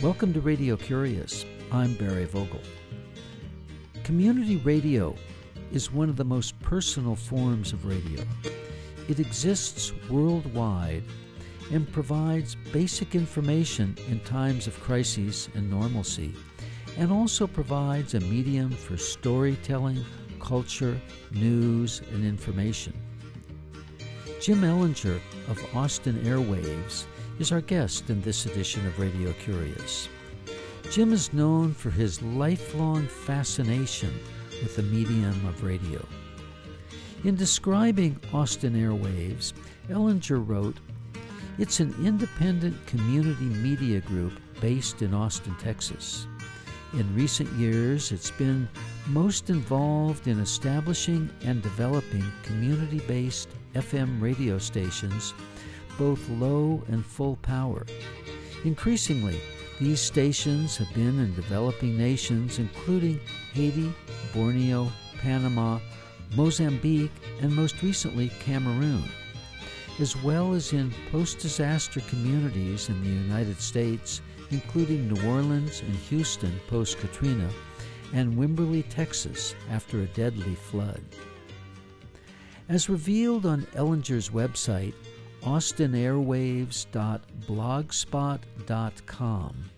Welcome to Radio Curious. I'm Barry Vogel. Community radio is one of the most personal forms of radio. It exists worldwide and provides basic information in times of crises and normalcy, and also provides a medium for storytelling, culture, news, and information. Jim Ellinger of Austin Airwaves is our guest in this edition of Radio Curious. Jim is known for his lifelong fascination with the medium of radio. In describing Austin Airwaves, Ellinger wrote, It's an independent community media group based in Austin, Texas. In recent years, it's been most involved in establishing and developing community based FM radio stations, both low and full power. Increasingly, these stations have been in developing nations including Haiti, Borneo, Panama, Mozambique, and most recently Cameroon, as well as in post disaster communities in the United States, including New Orleans and Houston post Katrina, and Wimberley, Texas, after a deadly flood. As revealed on Ellinger's website, austinairwaves.blogspot.com,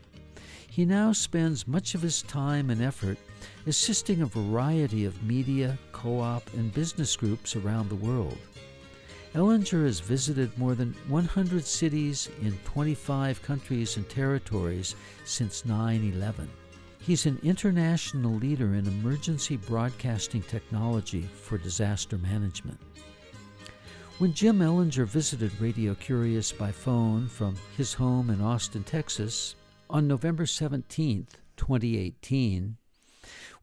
he now spends much of his time and effort assisting a variety of media, co op, and business groups around the world. Ellinger has visited more than 100 cities in 25 countries and territories since 9 11. He's an international leader in emergency broadcasting technology for disaster management. When Jim Ellinger visited Radio Curious by phone from his home in Austin, Texas, on November 17, 2018,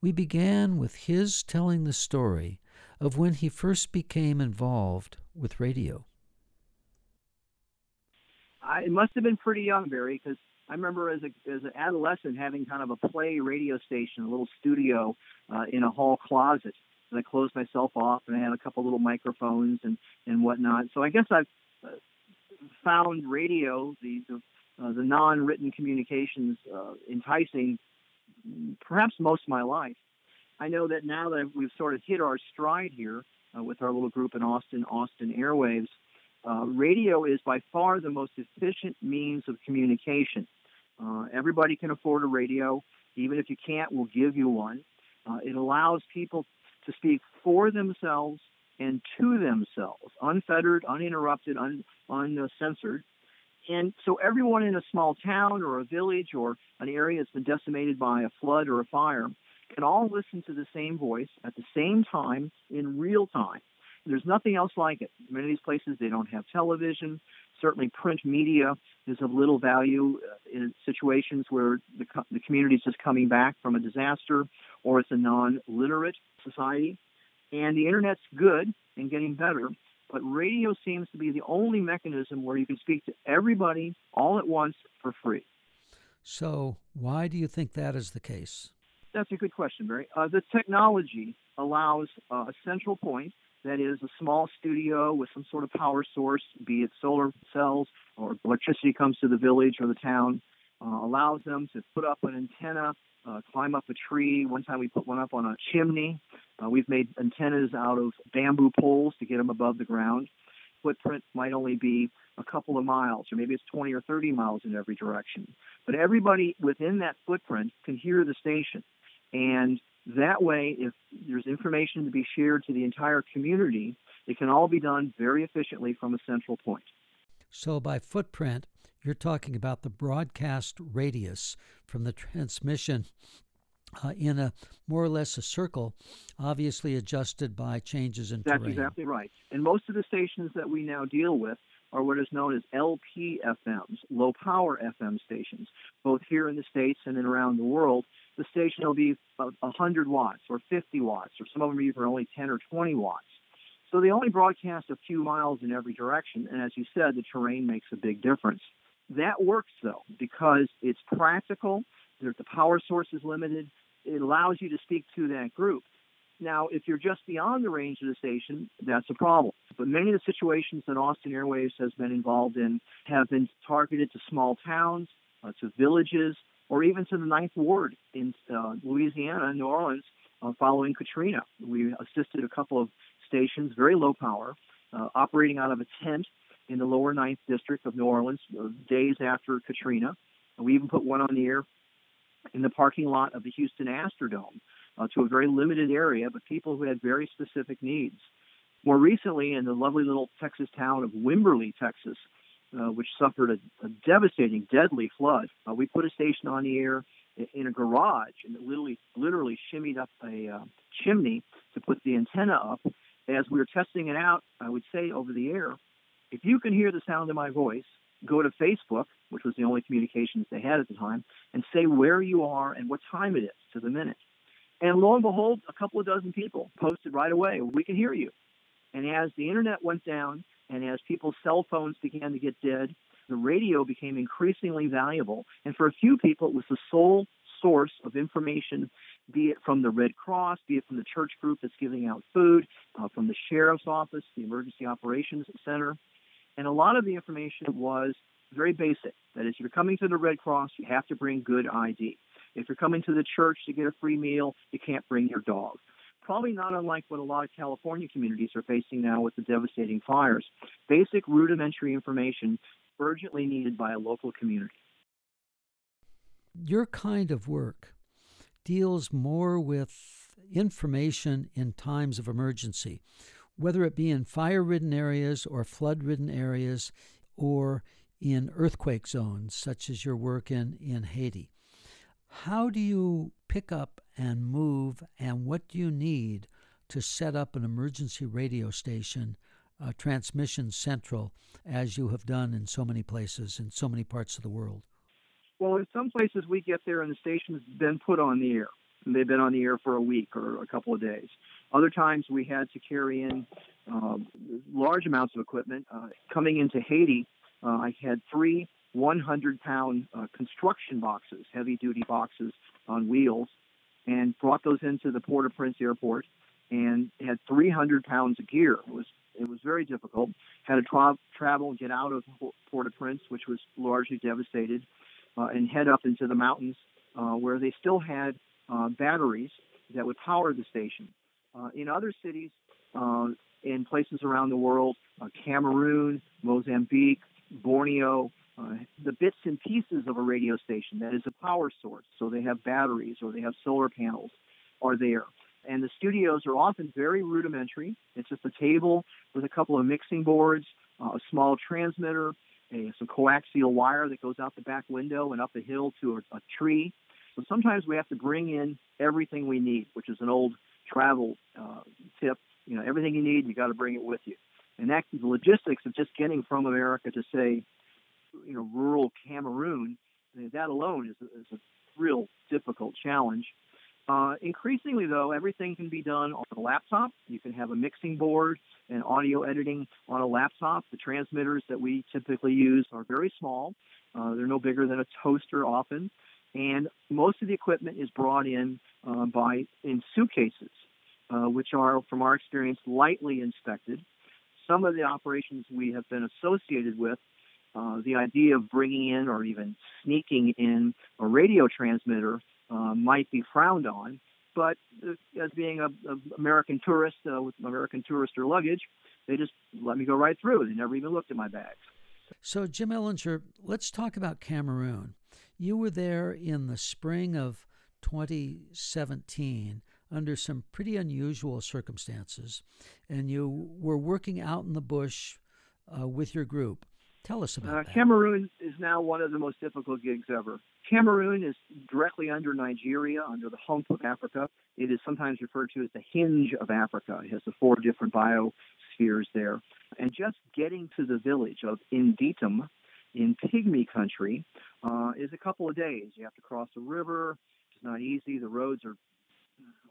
we began with his telling the story of when he first became involved with radio. I, it must have been pretty young, Barry, because I remember as a as an adolescent having kind of a play radio station, a little studio uh, in a hall closet, and I closed myself off, and I had a couple little microphones and and whatnot. So I guess I've uh, found radio, the the, uh, the non-written communications, uh, enticing, perhaps most of my life. I know that now that we've sort of hit our stride here uh, with our little group in Austin, Austin Airwaves, uh, radio is by far the most efficient means of communication. Uh, everybody can afford a radio. Even if you can't, we'll give you one. Uh, it allows people to speak for themselves and to themselves, unfettered, uninterrupted, un, uncensored. And so everyone in a small town or a village or an area that's been decimated by a flood or a fire can all listen to the same voice at the same time in real time. There's nothing else like it. Many of these places, they don't have television. Certainly, print media is of little value uh, in situations where the, the community is just coming back from a disaster or it's a non literate society. And the internet's good and getting better, but radio seems to be the only mechanism where you can speak to everybody all at once for free. So, why do you think that is the case? That's a good question, Barry. Uh, the technology allows uh, a central point that is a small studio with some sort of power source, be it solar cells or electricity comes to the village or the town, uh, allows them to put up an antenna, uh, climb up a tree. One time we put one up on a chimney. Uh, we've made antennas out of bamboo poles to get them above the ground. Footprint might only be a couple of miles, or maybe it's 20 or 30 miles in every direction. But everybody within that footprint can hear the station. And that way, if there's information to be shared to the entire community, it can all be done very efficiently from a central point. So, by footprint, you're talking about the broadcast radius from the transmission uh, in a more or less a circle, obviously adjusted by changes in That's terrain. That's exactly right. And most of the stations that we now deal with are what is known as LPFMs, low power FM stations, both here in the States and around the world the station will be 100 watts or 50 watts, or some of them even only 10 or 20 watts. So they only broadcast a few miles in every direction, and as you said, the terrain makes a big difference. That works though because it's practical. The power source is limited. It allows you to speak to that group. Now, if you're just beyond the range of the station, that's a problem. But many of the situations that Austin Airwaves has been involved in have been targeted to small towns, uh, to villages, or even to the Ninth Ward in uh, Louisiana, New Orleans, uh, following Katrina. We assisted a couple of stations, very low power, uh, operating out of a tent in the lower Ninth District of New Orleans uh, days after Katrina. We even put one on the air in the parking lot of the Houston Astrodome uh, to a very limited area, but people who had very specific needs. More recently, in the lovely little Texas town of Wimberley, Texas, uh, which suffered a, a, devastating, deadly flood, uh, we put a station on the air in, in a garage and literally, literally shimmied up a uh, chimney to put the antenna up. As we were testing it out, I would say over the air, if you can hear the sound of my voice, go to Facebook, which was the only communications they had at the time, and say where you are and what time it is to the minute. And lo and behold, a couple of dozen people posted right away, we can hear you. And as the internet went down and as people's cell phones began to get dead, the radio became increasingly valuable. And for a few people, it was the sole source of information, be it from the Red Cross, be it from the church group that's giving out food, uh, from the sheriff's office, the emergency operations center. And a lot of the information was very basic. That is, if you're coming to the Red Cross, you have to bring good ID. If you're coming to the church to get a free meal, you can't bring your dog. Probably not unlike what a lot of California communities are facing now with the devastating fires. Basic rudimentary information urgently needed by a local community. Your kind of work deals more with information in times of emergency, whether it be in fire ridden areas or flood ridden areas or in earthquake zones, such as your work in, in Haiti. How do you pick up and move, and what do you need to set up an emergency radio station, a transmission central, as you have done in so many places in so many parts of the world? Well, in some places we get there and the station's been put on the air. And they've been on the air for a week or a couple of days. Other times we had to carry in um, large amounts of equipment. Uh, coming into Haiti, uh, I had three 100 pound uh, construction boxes, heavy duty boxes on wheels, and brought those into the Port au Prince airport and had 300 pounds of gear. It was it was very difficult. Had to tra- travel and get out of Port au Prince, which was largely devastated, uh, and head up into the mountains uh, where they still had uh, batteries that would power the station. Uh, in other cities, uh, in places around the world, Cameroon, Mozambique, Borneo, the bits and pieces of a radio station that is a power source. So they have batteries or they have solar panels are there. And the studios are often very rudimentary. It's just a table with a couple of mixing boards, uh, a small transmitter, a, some coaxial wire that goes out the back window and up a hill to a, a tree. So sometimes we have to bring in everything we need, which is an old travel uh, tip. You know, everything you need, you got to bring it with you. And that the logistics of just getting from America to say you know rural Cameroon, that alone is, is a real difficult challenge. Uh, increasingly, though, everything can be done on a laptop. You can have a mixing board and audio editing on a laptop. The transmitters that we typically use are very small. Uh, they're no bigger than a toaster often. And most of the equipment is brought in uh, by in suitcases, uh, which are, from our experience, lightly inspected. Some of the operations we have been associated with uh, the idea of bringing in or even sneaking in a radio transmitter uh, might be frowned on. But uh, as being a, a American tourist uh, with American tourister luggage, they just let me go right through. They never even looked at my bags. So, Jim Ellinger, let's talk about Cameroon. You were there in the spring of 2017 under some pretty unusual circumstances, and you were working out in the bush uh, with your group. Tell us about uh, that. Cameroon is now one of the most difficult gigs ever. Cameroon is directly under Nigeria, under the hump of Africa. It is sometimes referred to as the hinge of Africa. It has the four different biospheres there. And just getting to the village of Inditum in Pygmy country uh, is a couple of days. You have to cross a river. It's not easy. The roads are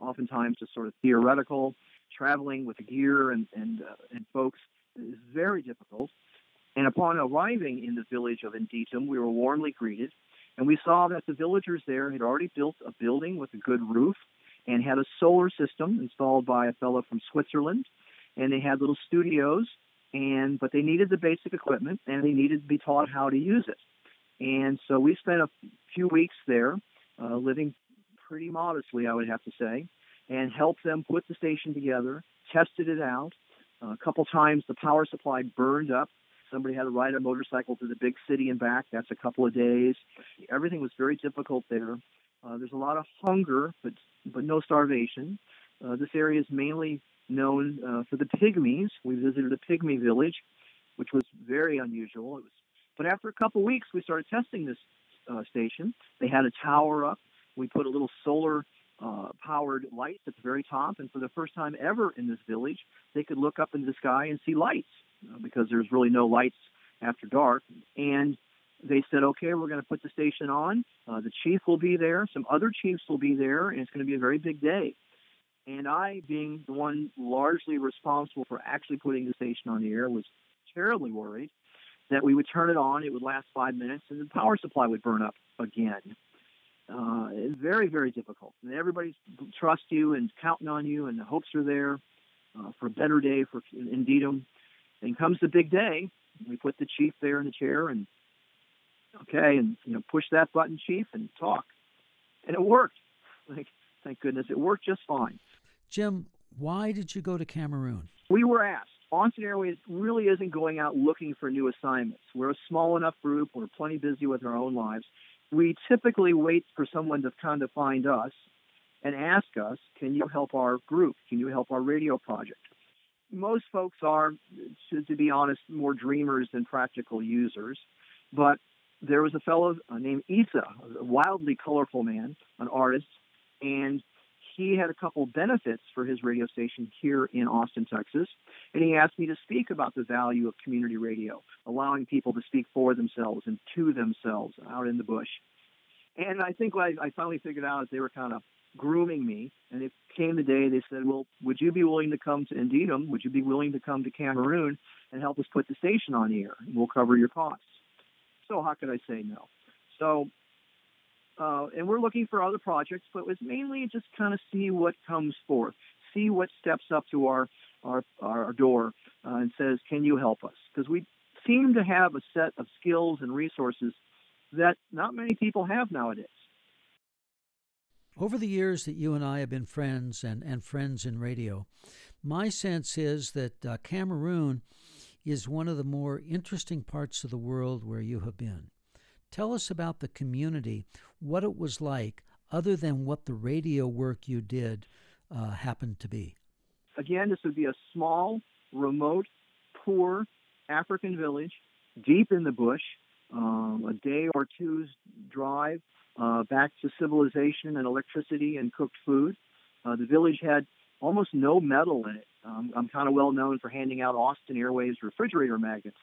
oftentimes just sort of theoretical. Traveling with the gear and, and, uh, and folks is very difficult. And upon arriving in the village of Ndetum, we were warmly greeted, and we saw that the villagers there had already built a building with a good roof, and had a solar system installed by a fellow from Switzerland. And they had little studios, and but they needed the basic equipment and they needed to be taught how to use it. And so we spent a few weeks there, uh, living pretty modestly, I would have to say, and helped them put the station together, tested it out. Uh, a couple times the power supply burned up. Somebody had to ride a motorcycle to the big city and back. That's a couple of days. Everything was very difficult there. Uh, there's a lot of hunger, but but no starvation. Uh, this area is mainly known uh, for the pygmies. We visited a pygmy village, which was very unusual. It was, but after a couple of weeks, we started testing this uh, station. They had a tower up. We put a little solar uh, powered light at the very top, and for the first time ever in this village, they could look up into the sky and see lights because there's really no lights after dark. And they said, okay, we're going to put the station on. Uh, the chief will be there. Some other chiefs will be there, and it's going to be a very big day. And I, being the one largely responsible for actually putting the station on the air, was terribly worried that we would turn it on, it would last five minutes, and the power supply would burn up again. Uh, very, very difficult. And everybody trusts you and counting on you, and the hopes are there uh, for a better day for Antietam. And comes the big day, we put the chief there in the chair, and okay, and you know, push that button, chief, and talk. And it worked. Like, thank goodness, it worked just fine. Jim, why did you go to Cameroon? We were asked. Austin Airwaves really isn't going out looking for new assignments. We're a small enough group. We're plenty busy with our own lives. We typically wait for someone to kind of find us and ask us, can you help our group? Can you help our radio project? Most folks are, to, to be honest, more dreamers than practical users. But there was a fellow named Isa, a wildly colorful man, an artist, and he had a couple benefits for his radio station here in Austin, Texas. And he asked me to speak about the value of community radio, allowing people to speak for themselves and to themselves out in the bush. And I think I, I finally figured out is they were kind of grooming me. And it came the day they said, Well, would you be willing to come to Antietam? Would you be willing to come to Cameroon and help us put the station on air? And we'll cover your costs. So how could I say no? So uh, and we're looking for other projects, but it was mainly just kind of see what comes forth, see what steps up to our our, our door uh, and says, "Can you help us?" Because we seem to have a set of skills and resources that not many people have nowadays. Over the years that you and I have been friends and, and friends in radio, my sense is that uh, Cameroon is one of the more interesting parts of the world where you have been. Tell us about the community, what it was like, other than what the radio work you did uh, happened to be. Again, this would be a small, remote, poor African village deep in the bush, um, a day or two's drive uh, back to civilization and electricity and cooked food. Uh, the village had almost no metal in it. Um, I'm kind of well known for handing out Austin Airwaves refrigerator magnets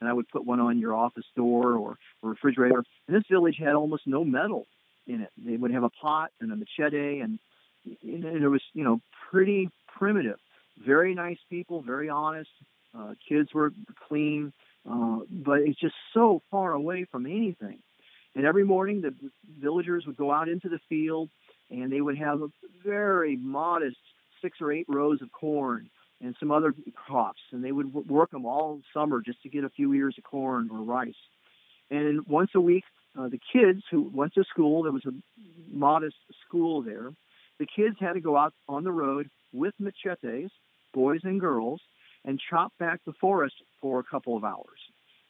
and I would put one on your office door or, or refrigerator. And this village had almost no metal in it. They would have a pot and a machete, and, and it was you know pretty primitive. Very nice people, very honest. Uh, kids were clean, uh, but it's just so far away from anything. And every morning, the villagers would go out into the field, and they would have a very modest six or eight rows of corn and some other crops, and they would work them all summer just to get a few ears of corn or rice. And once a week, uh, the kids who went to school, there was a modest school there, the kids had to go out on the road with machetes, boys and girls, and chop back the forest for a couple of hours.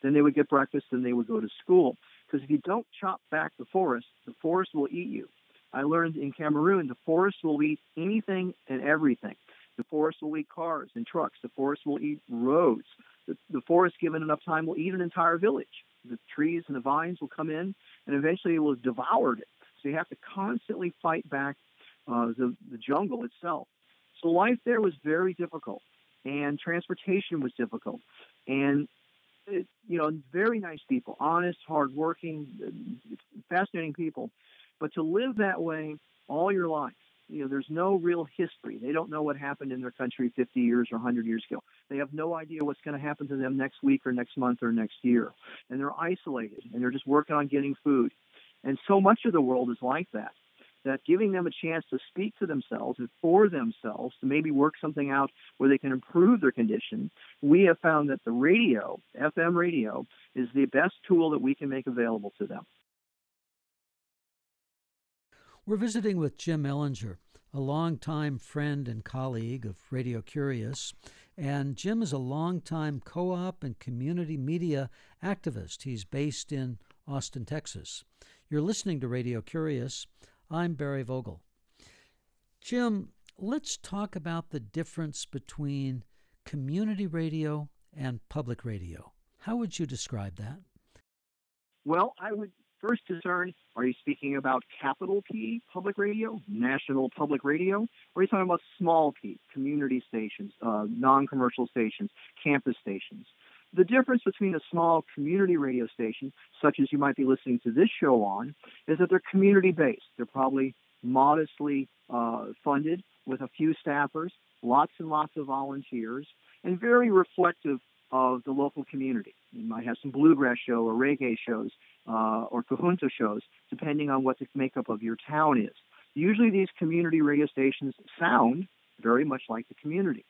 Then they would get breakfast and they would go to school. Because if you don't chop back the forest, the forest will eat you. I learned in Cameroon the forest will eat anything and everything. The forest will eat cars and trucks. The forest will eat roads. The, the forest, given enough time, will eat an entire village. The trees and the vines will come in, and eventually it will have devoured it. So you have to constantly fight back uh, the, the jungle itself. So life there was very difficult, and transportation was difficult. And you know, very nice people, honest, hardworking, fascinating people. But to live that way all your life you know, there's no real history. They don't know what happened in their country 50 years or 100 years ago. They have no idea what's going to happen to them next week or next month or next year. And they're isolated and they're just working on getting food. And so much of the world is like that. That giving them a chance to speak to themselves and for themselves to maybe work something out where they can improve their condition, we have found that the radio, FM radio, is the best tool that we can make available to them. We're visiting with Jim Ellinger, a longtime friend and colleague of Radio Curious. And Jim is a longtime co op and community media activist. He's based in Austin, Texas. You're listening to Radio Curious. I'm Barry Vogel. Jim, let's talk about the difference between community radio and public radio. How would you describe that? Well, I would first discern are you speaking about capital P public radio, national public radio, or are you talking about small p, community stations, uh, non commercial stations, campus stations? The difference between a small community radio station, such as you might be listening to this show on, is that they're community based. They're probably modestly uh, funded with a few staffers, lots and lots of volunteers, and very reflective of the local community. You might have some bluegrass show or reggae shows uh, or conjunto shows, depending on what the makeup of your town is. Usually, these community radio stations sound very much like the community.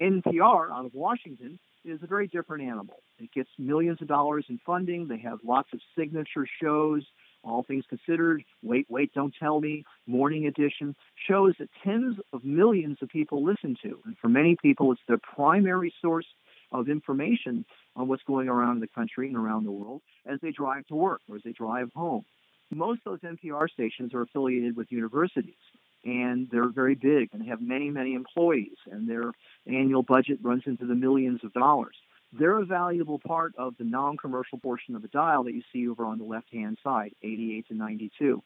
NPR out of Washington is a very different animal. It gets millions of dollars in funding. They have lots of signature shows, all things considered, Wait, Wait, Don't Tell Me, Morning Edition, shows that tens of millions of people listen to. And for many people, it's their primary source of information on what's going around in the country and around the world as they drive to work or as they drive home. Most of those NPR stations are affiliated with universities and they're very big and have many, many employees, and their annual budget runs into the millions of dollars. They're a valuable part of the non commercial portion of the dial that you see over on the left hand side, 88 to 92.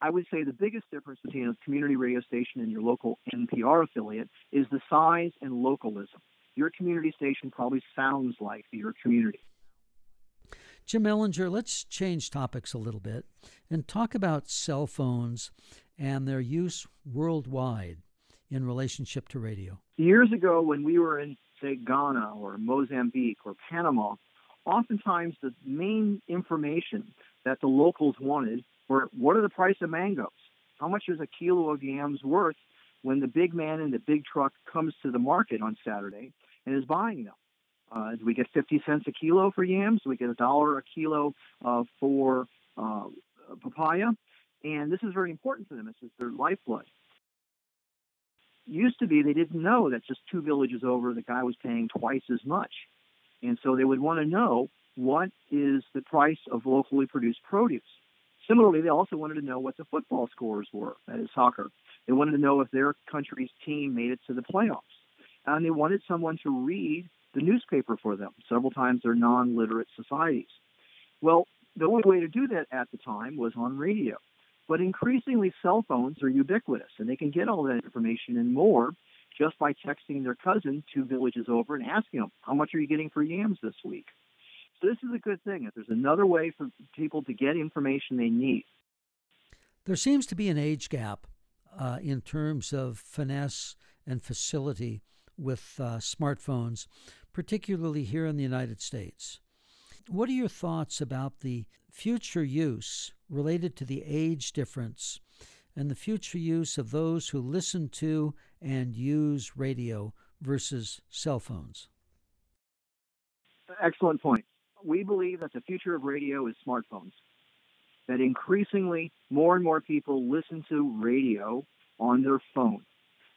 I would say the biggest difference between a community radio station and your local NPR affiliate is the size and localism. Your community station probably sounds like your community. Jim Ellinger, let's change topics a little bit and talk about cell phones and their use worldwide in relationship to radio. Years ago, when we were in, say, Ghana or Mozambique or Panama, oftentimes the main information that the locals wanted were what are the price of mangoes? How much is a kilo of yams worth when the big man in the big truck comes to the market on Saturday and is buying them? Uh, do we get 50 cents a kilo for yams? Do we get a dollar a kilo uh, for uh, papaya? And this is very important to them. This is their lifeblood. Used to be they didn't know that just two villages over the guy was paying twice as much. And so they would want to know what is the price of locally produced produce. Similarly, they also wanted to know what the football scores were, that is soccer. They wanted to know if their country's team made it to the playoffs. And they wanted someone to read the newspaper for them. Several times they're non literate societies. Well, the only way to do that at the time was on radio. But increasingly, cell phones are ubiquitous, and they can get all that information and more just by texting their cousin two villages over and asking them, How much are you getting for yams this week? So, this is a good thing. If there's another way for people to get information they need. There seems to be an age gap uh, in terms of finesse and facility with uh, smartphones, particularly here in the United States. What are your thoughts about the future use related to the age difference and the future use of those who listen to and use radio versus cell phones? Excellent point. We believe that the future of radio is smartphones. That increasingly more and more people listen to radio on their phone.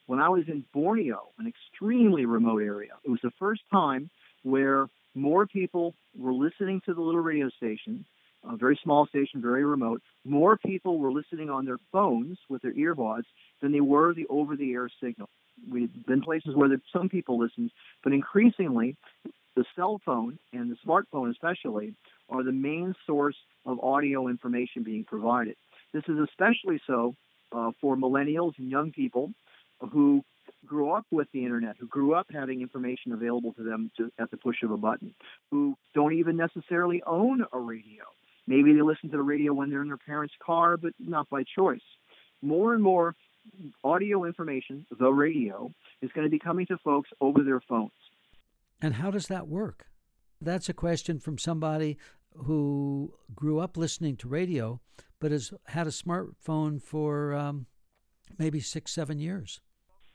When I was in Borneo, an extremely remote area, it was the first time where more people were listening to the little radio station, a very small station, very remote. More people were listening on their phones with their earbuds than they were the over-the-air signal. We've been places where some people listened, but increasingly, the cell phone and the smartphone especially are the main source of audio information being provided. This is especially so uh, for millennials and young people who grew up with the internet, who grew up having information available to them to, at the push of a button, who don't even necessarily own a radio. Maybe they listen to the radio when they're in their parents' car, but not by choice. More and more audio information, the radio, is going to be coming to folks over their phones. And how does that work? That's a question from somebody who grew up listening to radio but has had a smartphone for um, maybe six, seven years?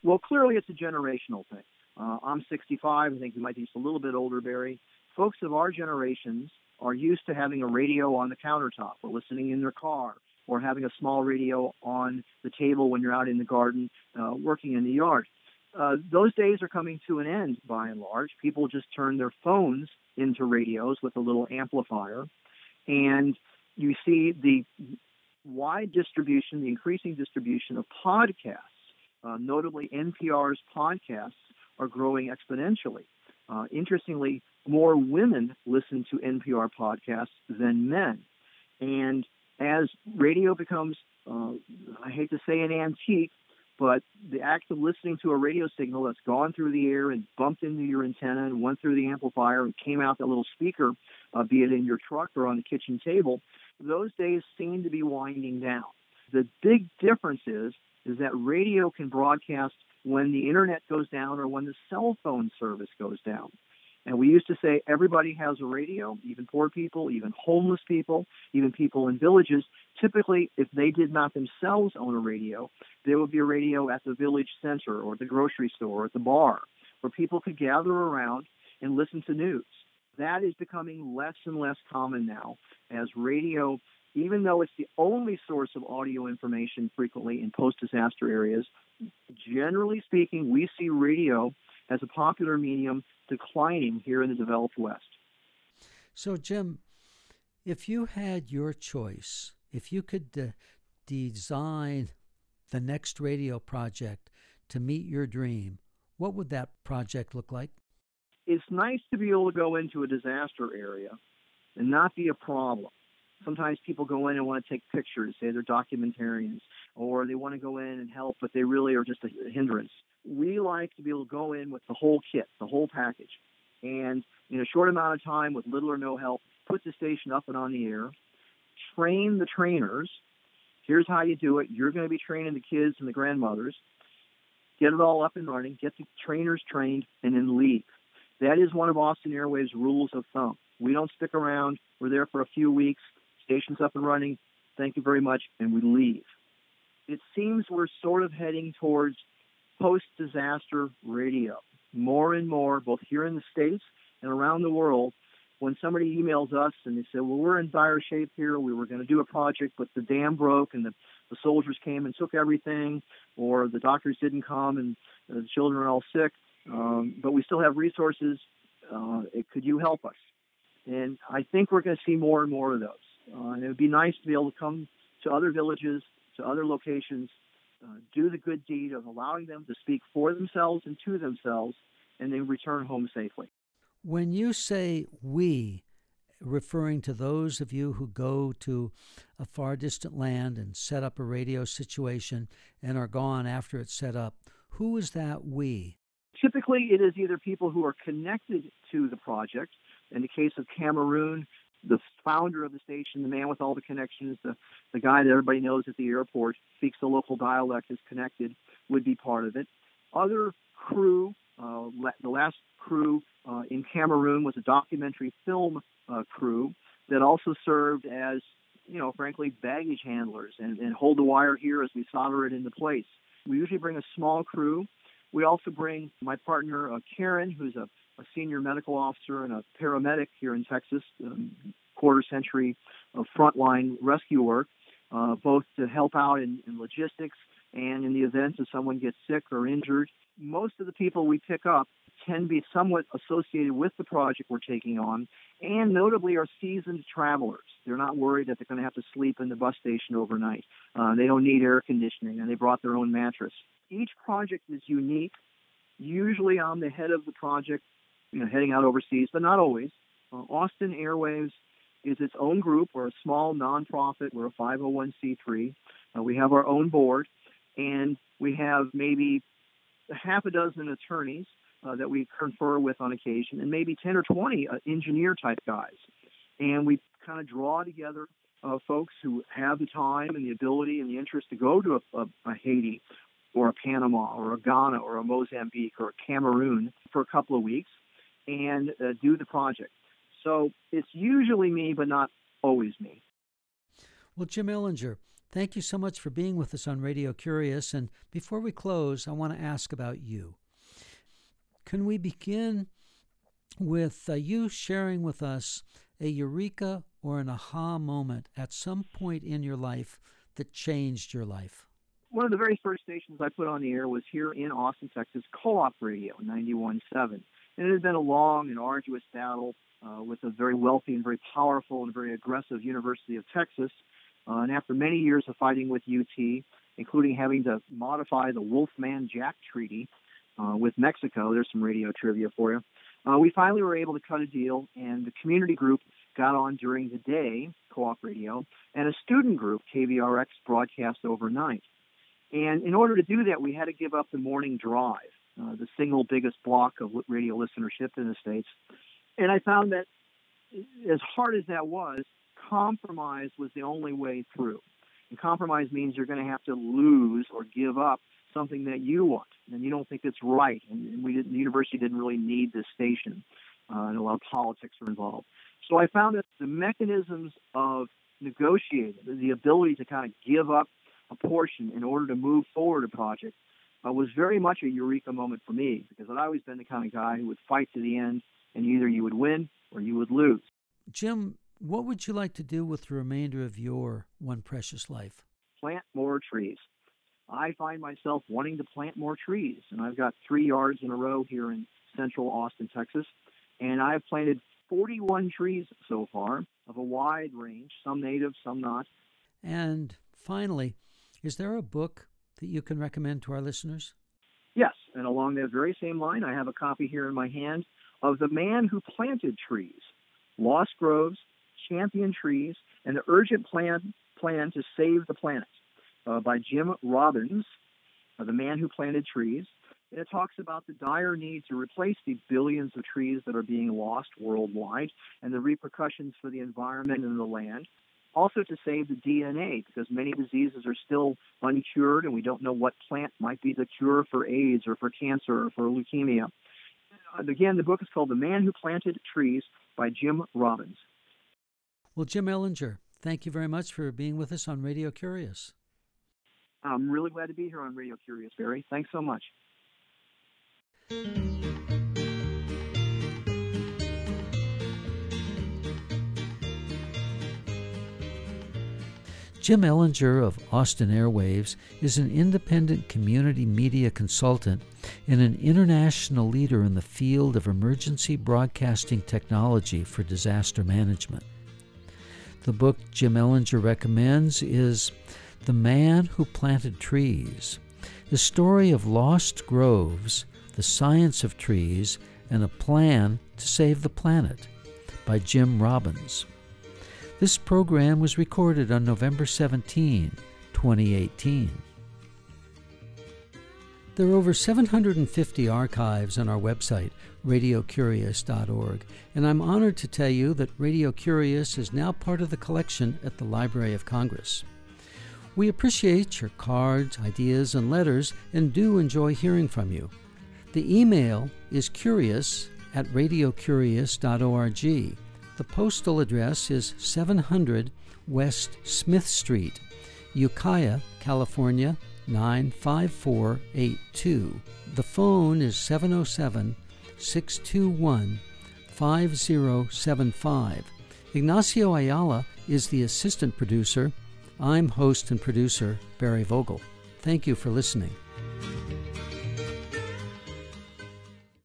Well, clearly it's a generational thing. Uh, I'm 65. I think you might be just a little bit older, Barry. Folks of our generations are used to having a radio on the countertop or listening in their car or having a small radio on the table when you're out in the garden uh, working in the yard. Uh, those days are coming to an end by and large. People just turn their phones into radios with a little amplifier. And you see the wide distribution, the increasing distribution of podcasts. Uh, notably, NPR's podcasts are growing exponentially. Uh, interestingly, more women listen to NPR podcasts than men. And as radio becomes, uh, I hate to say an antique, but the act of listening to a radio signal that's gone through the air and bumped into your antenna and went through the amplifier and came out that little speaker, uh, be it in your truck or on the kitchen table, those days seem to be winding down. The big difference is is that radio can broadcast when the internet goes down or when the cell phone service goes down. And we used to say everybody has a radio, even poor people, even homeless people, even people in villages. Typically, if they did not themselves own a radio, there would be a radio at the village center or the grocery store or at the bar where people could gather around and listen to news. That is becoming less and less common now as radio, even though it's the only source of audio information frequently in post disaster areas, generally speaking, we see radio as a popular medium declining here in the developed West. So, Jim, if you had your choice, if you could uh, design the next radio project to meet your dream, what would that project look like? It's nice to be able to go into a disaster area and not be a problem. Sometimes people go in and want to take pictures, say they're documentarians, or they want to go in and help, but they really are just a hindrance. We like to be able to go in with the whole kit, the whole package, and in a short amount of time, with little or no help, put the station up and on the air, train the trainers. Here's how you do it. You're going to be training the kids and the grandmothers. Get it all up and running, get the trainers trained, and then leave. That is one of Austin Airwaves' rules of thumb. We don't stick around. We're there for a few weeks. Station's up and running. Thank you very much, and we leave. It seems we're sort of heading towards post-disaster radio. More and more, both here in the States and around the world, when somebody emails us and they say, well, we're in dire shape here. We were going to do a project, but the dam broke and the, the soldiers came and took everything, or the doctors didn't come and the children are all sick, um, but we still have resources. Uh, could you help us? And I think we're going to see more and more of those. Uh, and it would be nice to be able to come to other villages, to other locations, uh, do the good deed of allowing them to speak for themselves and to themselves, and then return home safely. When you say we, referring to those of you who go to a far distant land and set up a radio situation and are gone after it's set up, who is that we? Typically, it is either people who are connected to the project. In the case of Cameroon, the founder of the station, the man with all the connections, the, the guy that everybody knows at the airport, speaks the local dialect, is connected, would be part of it. Other crew, uh, the last crew uh, in Cameroon was a documentary film uh, crew that also served as, you know, frankly, baggage handlers and, and hold the wire here as we solder it into place. We usually bring a small crew. We also bring my partner, uh, Karen, who's a a senior medical officer and a paramedic here in Texas, um, quarter century of frontline rescue work, uh, both to help out in, in logistics and in the event that someone gets sick or injured. Most of the people we pick up can be somewhat associated with the project we're taking on, and notably are seasoned travelers. They're not worried that they're going to have to sleep in the bus station overnight. Uh, they don't need air conditioning, and they brought their own mattress. Each project is unique. Usually, I'm the head of the project you know, heading out overseas, but not always. Uh, Austin Airwaves is its own group. We're a small nonprofit. We're a 501c3. Uh, we have our own board, and we have maybe half a dozen attorneys uh, that we confer with on occasion, and maybe 10 or 20 uh, engineer type guys. And we kind of draw together uh, folks who have the time and the ability and the interest to go to a, a, a Haiti or a Panama or a Ghana or a Mozambique or a Cameroon for a couple of weeks and uh, do the project. So it's usually me, but not always me. Well, Jim Ellinger, thank you so much for being with us on Radio Curious. And before we close, I want to ask about you. Can we begin with uh, you sharing with us a eureka or an aha moment at some point in your life that changed your life? One of the very first stations I put on the air was here in Austin, Texas, Co-op Radio, 91.7. And it had been a long and arduous battle uh, with a very wealthy and very powerful and very aggressive University of Texas. Uh, and after many years of fighting with UT, including having to modify the Wolfman Jack Treaty uh, with Mexico, there's some radio trivia for you. Uh, we finally were able to cut a deal, and the community group got on during the day, co-op radio, and a student group, KVRX, broadcast overnight. And in order to do that, we had to give up the morning drive, uh, the single biggest block of radio listenership in the States. And I found that as hard as that was, compromise was the only way through. And compromise means you're going to have to lose or give up something that you want and you don't think it's right. And we didn't, the university didn't really need this station, uh, and a lot of politics were involved. So I found that the mechanisms of negotiating, the ability to kind of give up a portion in order to move forward a project, uh, was very much a eureka moment for me because I'd always been the kind of guy who would fight to the end, and either you would win or you would lose. Jim, what would you like to do with the remainder of your one precious life? Plant more trees. I find myself wanting to plant more trees, and I've got three yards in a row here in central Austin, Texas, and I've planted 41 trees so far of a wide range, some native, some not. And finally, is there a book that you can recommend to our listeners? Yes, and along that very same line, I have a copy here in my hand of The Man Who Planted Trees Lost Groves, Champion Trees, and the Urgent Plan, plan to Save the Planet uh, by Jim Robbins, uh, The Man Who Planted Trees. And it talks about the dire need to replace the billions of trees that are being lost worldwide and the repercussions for the environment and the land. Also, to save the DNA, because many diseases are still uncured, and we don't know what plant might be the cure for AIDS or for cancer or for leukemia. Again, the book is called The Man Who Planted Trees by Jim Robbins. Well, Jim Ellinger, thank you very much for being with us on Radio Curious. I'm really glad to be here on Radio Curious, Barry. Thanks so much. Jim Ellinger of Austin Airwaves is an independent community media consultant and an international leader in the field of emergency broadcasting technology for disaster management. The book Jim Ellinger recommends is the Man Who Planted Trees, the story of lost groves, the science of trees, and a plan to save the planet by Jim Robbins. This program was recorded on November 17, 2018. There are over 750 archives on our website, radiocurious.org, and I'm honored to tell you that Radio Curious is now part of the collection at the Library of Congress. We appreciate your cards, ideas, and letters and do enjoy hearing from you. The email is curious at radiocurious.org. The postal address is 700 West Smith Street, Ukiah, California 95482. The phone is 707 621 5075. Ignacio Ayala is the assistant producer I'm host and producer Barry Vogel. Thank you for listening.